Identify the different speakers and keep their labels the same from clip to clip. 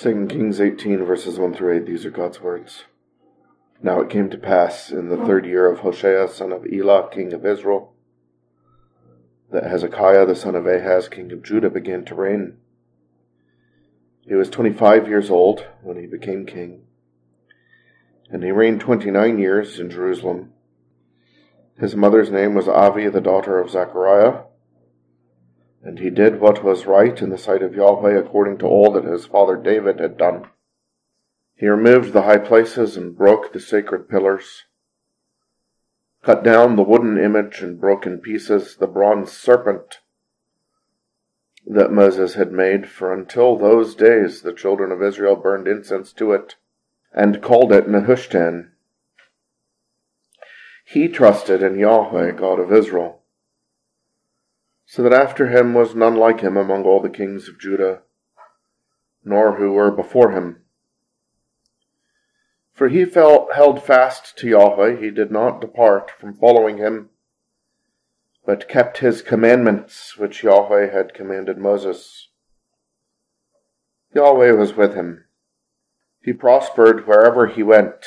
Speaker 1: 2 Kings 18, verses 1 through 8, these are God's words. Now it came to pass in the third year of Hoshea, son of Elah, king of Israel, that Hezekiah, the son of Ahaz, king of Judah, began to reign. He was 25 years old when he became king, and he reigned 29 years in Jerusalem. His mother's name was Abi, the daughter of Zechariah, and he did what was right in the sight of Yahweh according to all that his father David had done. He removed the high places and broke the sacred pillars, cut down the wooden image and broke in pieces the bronze serpent that Moses had made, for until those days the children of Israel burned incense to it and called it Nehushtan. He trusted in Yahweh, God of Israel, so that after him was none like him among all the kings of Judah, nor who were before him. For he felt, held fast to Yahweh, he did not depart from following him but kept his commandments which Yahweh had commanded Moses. Yahweh was with him. He prospered wherever he went.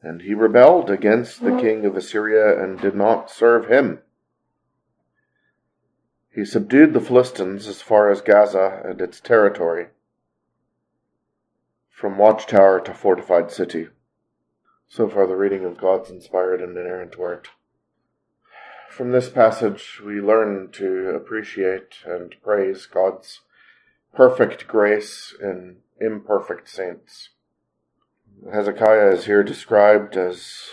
Speaker 1: And he rebelled against the king of Assyria and did not serve him. He subdued the Philistines as far as Gaza and its territory, from watchtower to fortified city. So far, the reading of God's inspired and inerrant word. From this passage, we learn to appreciate and praise God's perfect grace in imperfect saints. Hezekiah is here described as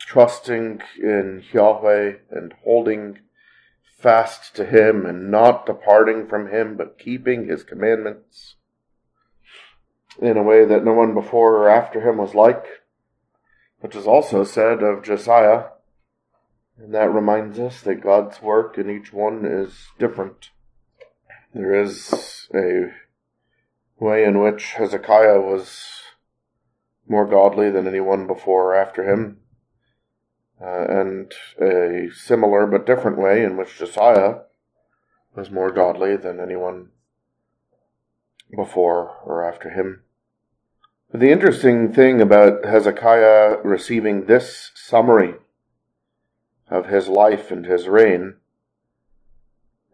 Speaker 1: trusting in Yahweh and holding fast to Him and not departing from Him, but keeping His commandments in a way that no one before or after him was like, which is also said of Josiah and that reminds us that God's work in each one is different. There is a way in which Hezekiah was more godly than anyone before or after him, uh, and a similar but different way in which Josiah was more godly than anyone before or after him. But the interesting thing about Hezekiah receiving this summary of his life and his reign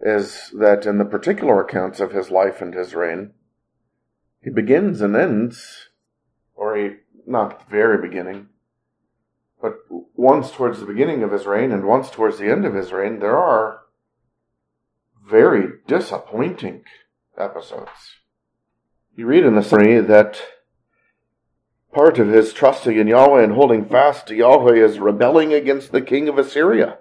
Speaker 1: is that in the particular accounts of his life and his reign, he begins and ends, or he, not the very beginning, but once towards the beginning of his reign and once towards the end of his reign, there are very disappointing episodes. You read in the story that Part of his trusting in Yahweh and holding fast to Yahweh is rebelling against the king of Assyria,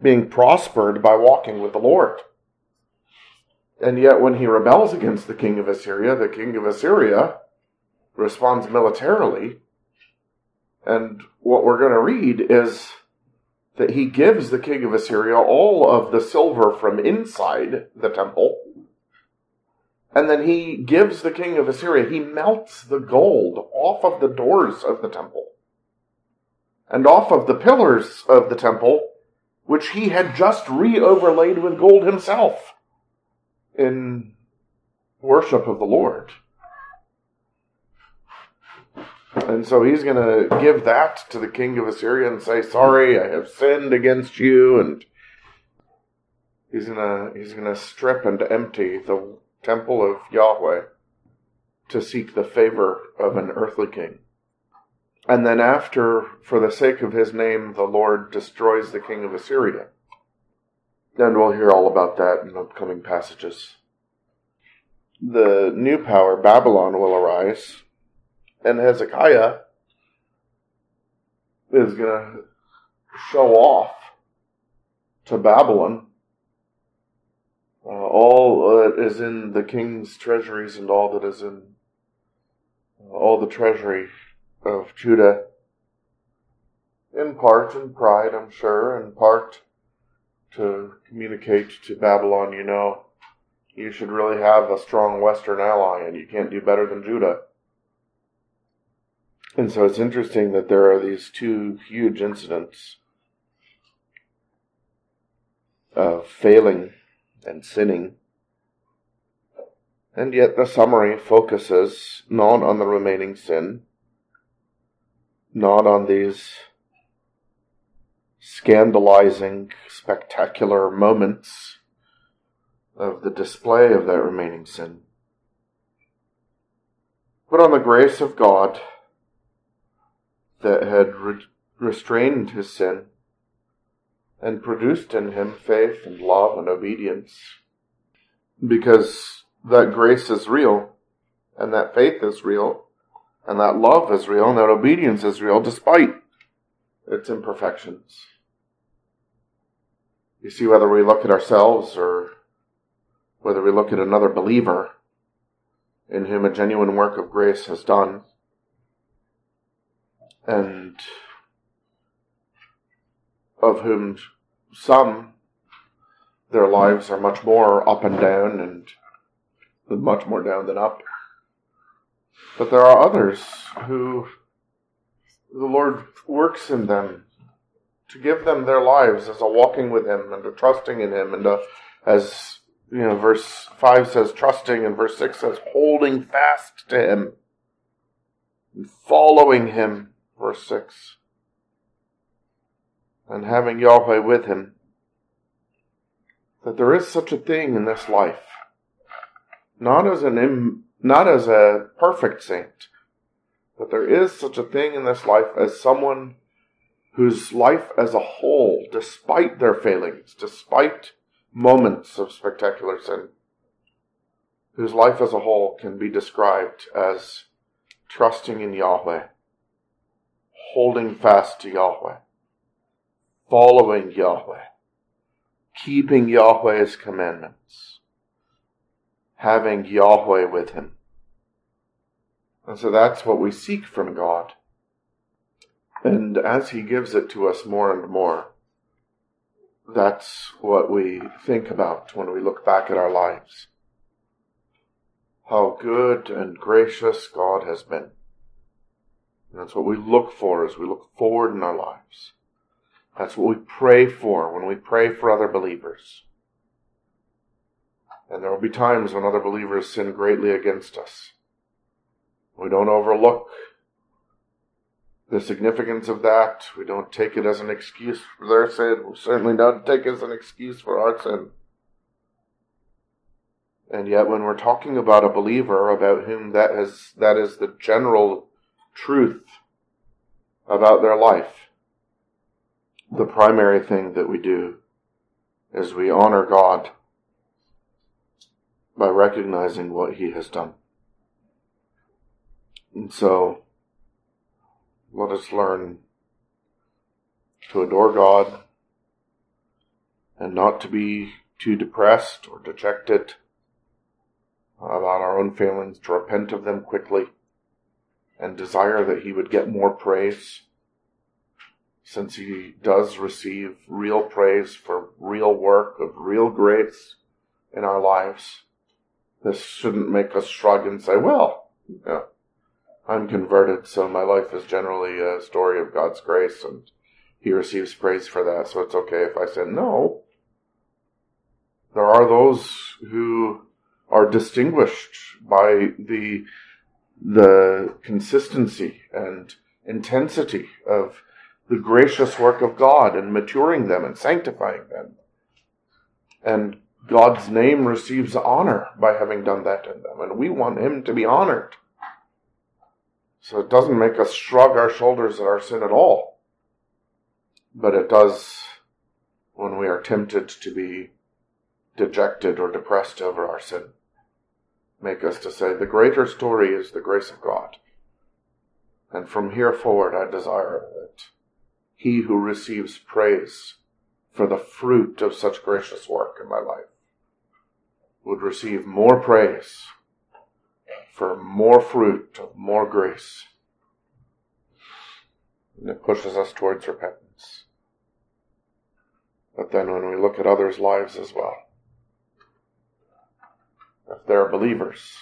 Speaker 1: being prospered by walking with the Lord. And yet, when he rebels against the king of Assyria, the king of Assyria responds militarily. And what we're going to read is that he gives the king of Assyria all of the silver from inside the temple and then he gives the king of Assyria, he melts the gold off of the doors of the temple and off of the pillars of the temple, which he had just re overlaid with gold himself in worship of the Lord. And so he's going to give that to the king of Assyria and say, "Sorry, I have sinned against you." And he's going to he's going to strip and empty the temple of Yahweh to seek the favor of an earthly king. And then, after, for the sake of his name, the Lord destroys the king of Assyria. And we'll hear all about that in upcoming passages. The new power, Babylon, will arise, and Hezekiah is going to show off to Babylon uh, all that is in the king's treasuries and all that is in uh, all the treasury of Judah, in part in pride, I'm sure, in part to communicate to Babylon, you know, you should really have a strong Western ally and you can't do better than Judah. And so it's interesting that there are these two huge incidents of failing and sinning. And yet the summary focuses not on the remaining sin, not on these scandalizing, spectacular moments of the display of that remaining sin, but on the grace of God that had re- restrained his sin and produced in him faith and love and obedience. Because that grace is real, and that faith is real, and that love is real, and that obedience is real, despite its imperfections. You see, whether we look at ourselves or whether we look at another believer in whom a genuine work of grace has done, and of whom some their lives are much more up and down and much more down than up. But there are others who the Lord works in them to give them their lives as a walking with Him and a trusting in Him and a, as you know, verse 5 says trusting and verse 6 says holding fast to Him and following Him, verse 6 and having Yahweh with him, that there is such a thing in this life, not as an Im, not as a perfect saint, but there is such a thing in this life as someone whose life as a whole, despite their failings, despite moments of spectacular sin, whose life as a whole can be described as trusting in Yahweh, holding fast to Yahweh following Yahweh, keeping Yahweh's commandments, having Yahweh with him. And so that's what we seek from God. And as He gives it to us more and more, that's what we think about when we look back at our lives. How good and gracious God has been. And that's what we look for as we look forward in our lives. That's what we pray for when we pray for other believers. And there will be times when other believers sin greatly against us. We don't overlook the significance of that. We don't take it as an excuse for their sin. We certainly don't take it as an excuse for our sin. And yet when we're talking about a believer about whom that is, that is the general truth about their life, the primary thing that we do is we honor God by recognizing what He has done. And so, let us learn to adore God and not to be too depressed or dejected about our own failings, to repent of them quickly and desire that He would get more praise since he does receive real praise for real work of real grace in our lives, this shouldn't make us shrug and say, well, yeah, I'm converted, so my life is generally a story of God's grace and he receives praise for that, so it's okay if I say no. There are those who are distinguished by the, the consistency and intensity of the gracious work of God and maturing them and sanctifying them. And God's name receives honor by having done that in them, and we want Him to be honored. So it doesn't make us shrug our shoulders at our sin at all, but it does when we are tempted to be dejected or depressed over our sin. Make us to say, the greater story is the grace of God. And from here forward, I desire that he who receives praise for the fruit of such gracious work in my life would receive more praise for more fruit of more grace. And it pushes us towards repentance. But then when we look at others' lives as well, they're believers,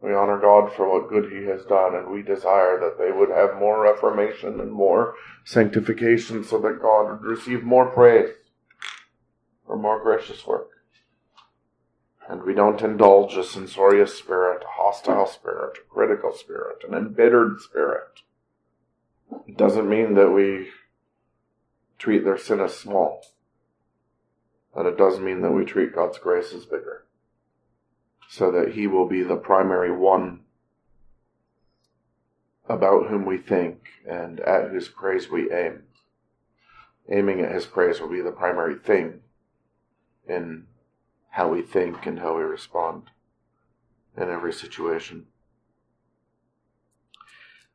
Speaker 1: we honor God for what good He has done, and we desire that they would have more reformation and more sanctification so that God would receive more praise for more gracious work. and we don't indulge a censorious spirit, a hostile spirit, a critical spirit, an embittered spirit. It doesn't mean that we treat their sin as small. But it does mean that we treat God's grace as bigger. So that He will be the primary one about whom we think and at whose praise we aim. Aiming at His praise will be the primary thing in how we think and how we respond in every situation.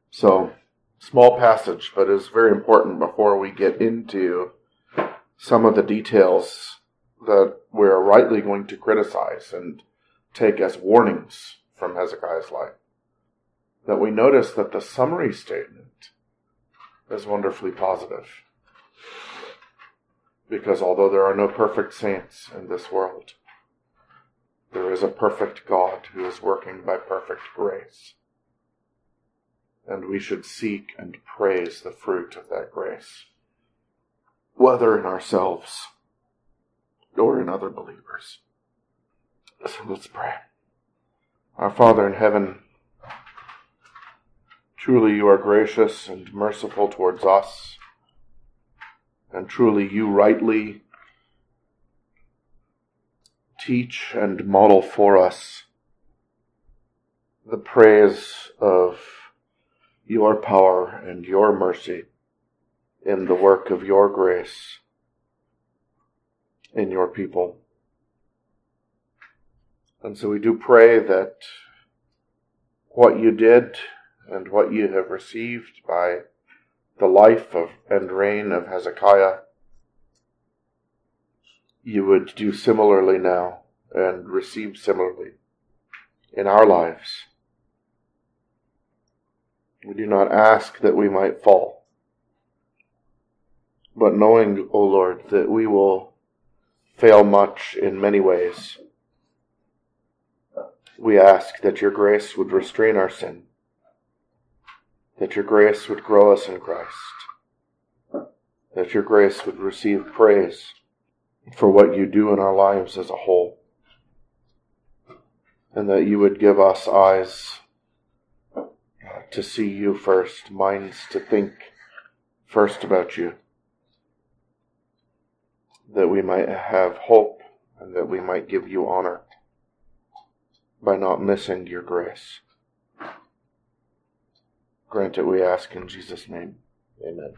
Speaker 1: So, small passage, but it's very important before we get into some of the details that we're rightly going to criticize and take as warnings from Hezekiah's life. That we notice that the summary statement is wonderfully positive. Because although there are no perfect saints in this world, there is a perfect God who is working by perfect grace. And we should seek and praise the fruit of that grace, whether in ourselves or in other believers. So let's pray. Our Father in heaven, truly you are gracious and merciful towards us, and truly you rightly teach and model for us the praise of your power and your mercy in the work of your grace in your people. And so we do pray that what you did and what you have received by the life of and reign of Hezekiah you would do similarly now and receive similarly in our lives. We do not ask that we might fall, but knowing, O Lord, that we will fail much in many ways, we ask that your grace would restrain our sin, that your grace would grow us in Christ, that your grace would receive praise for what you do in our lives as a whole. And that you would give us eyes uh, to see you first, minds to think first about you. That we might have hope and that we might give you honor by not missing your grace. Grant it, we ask in Jesus' name. Amen.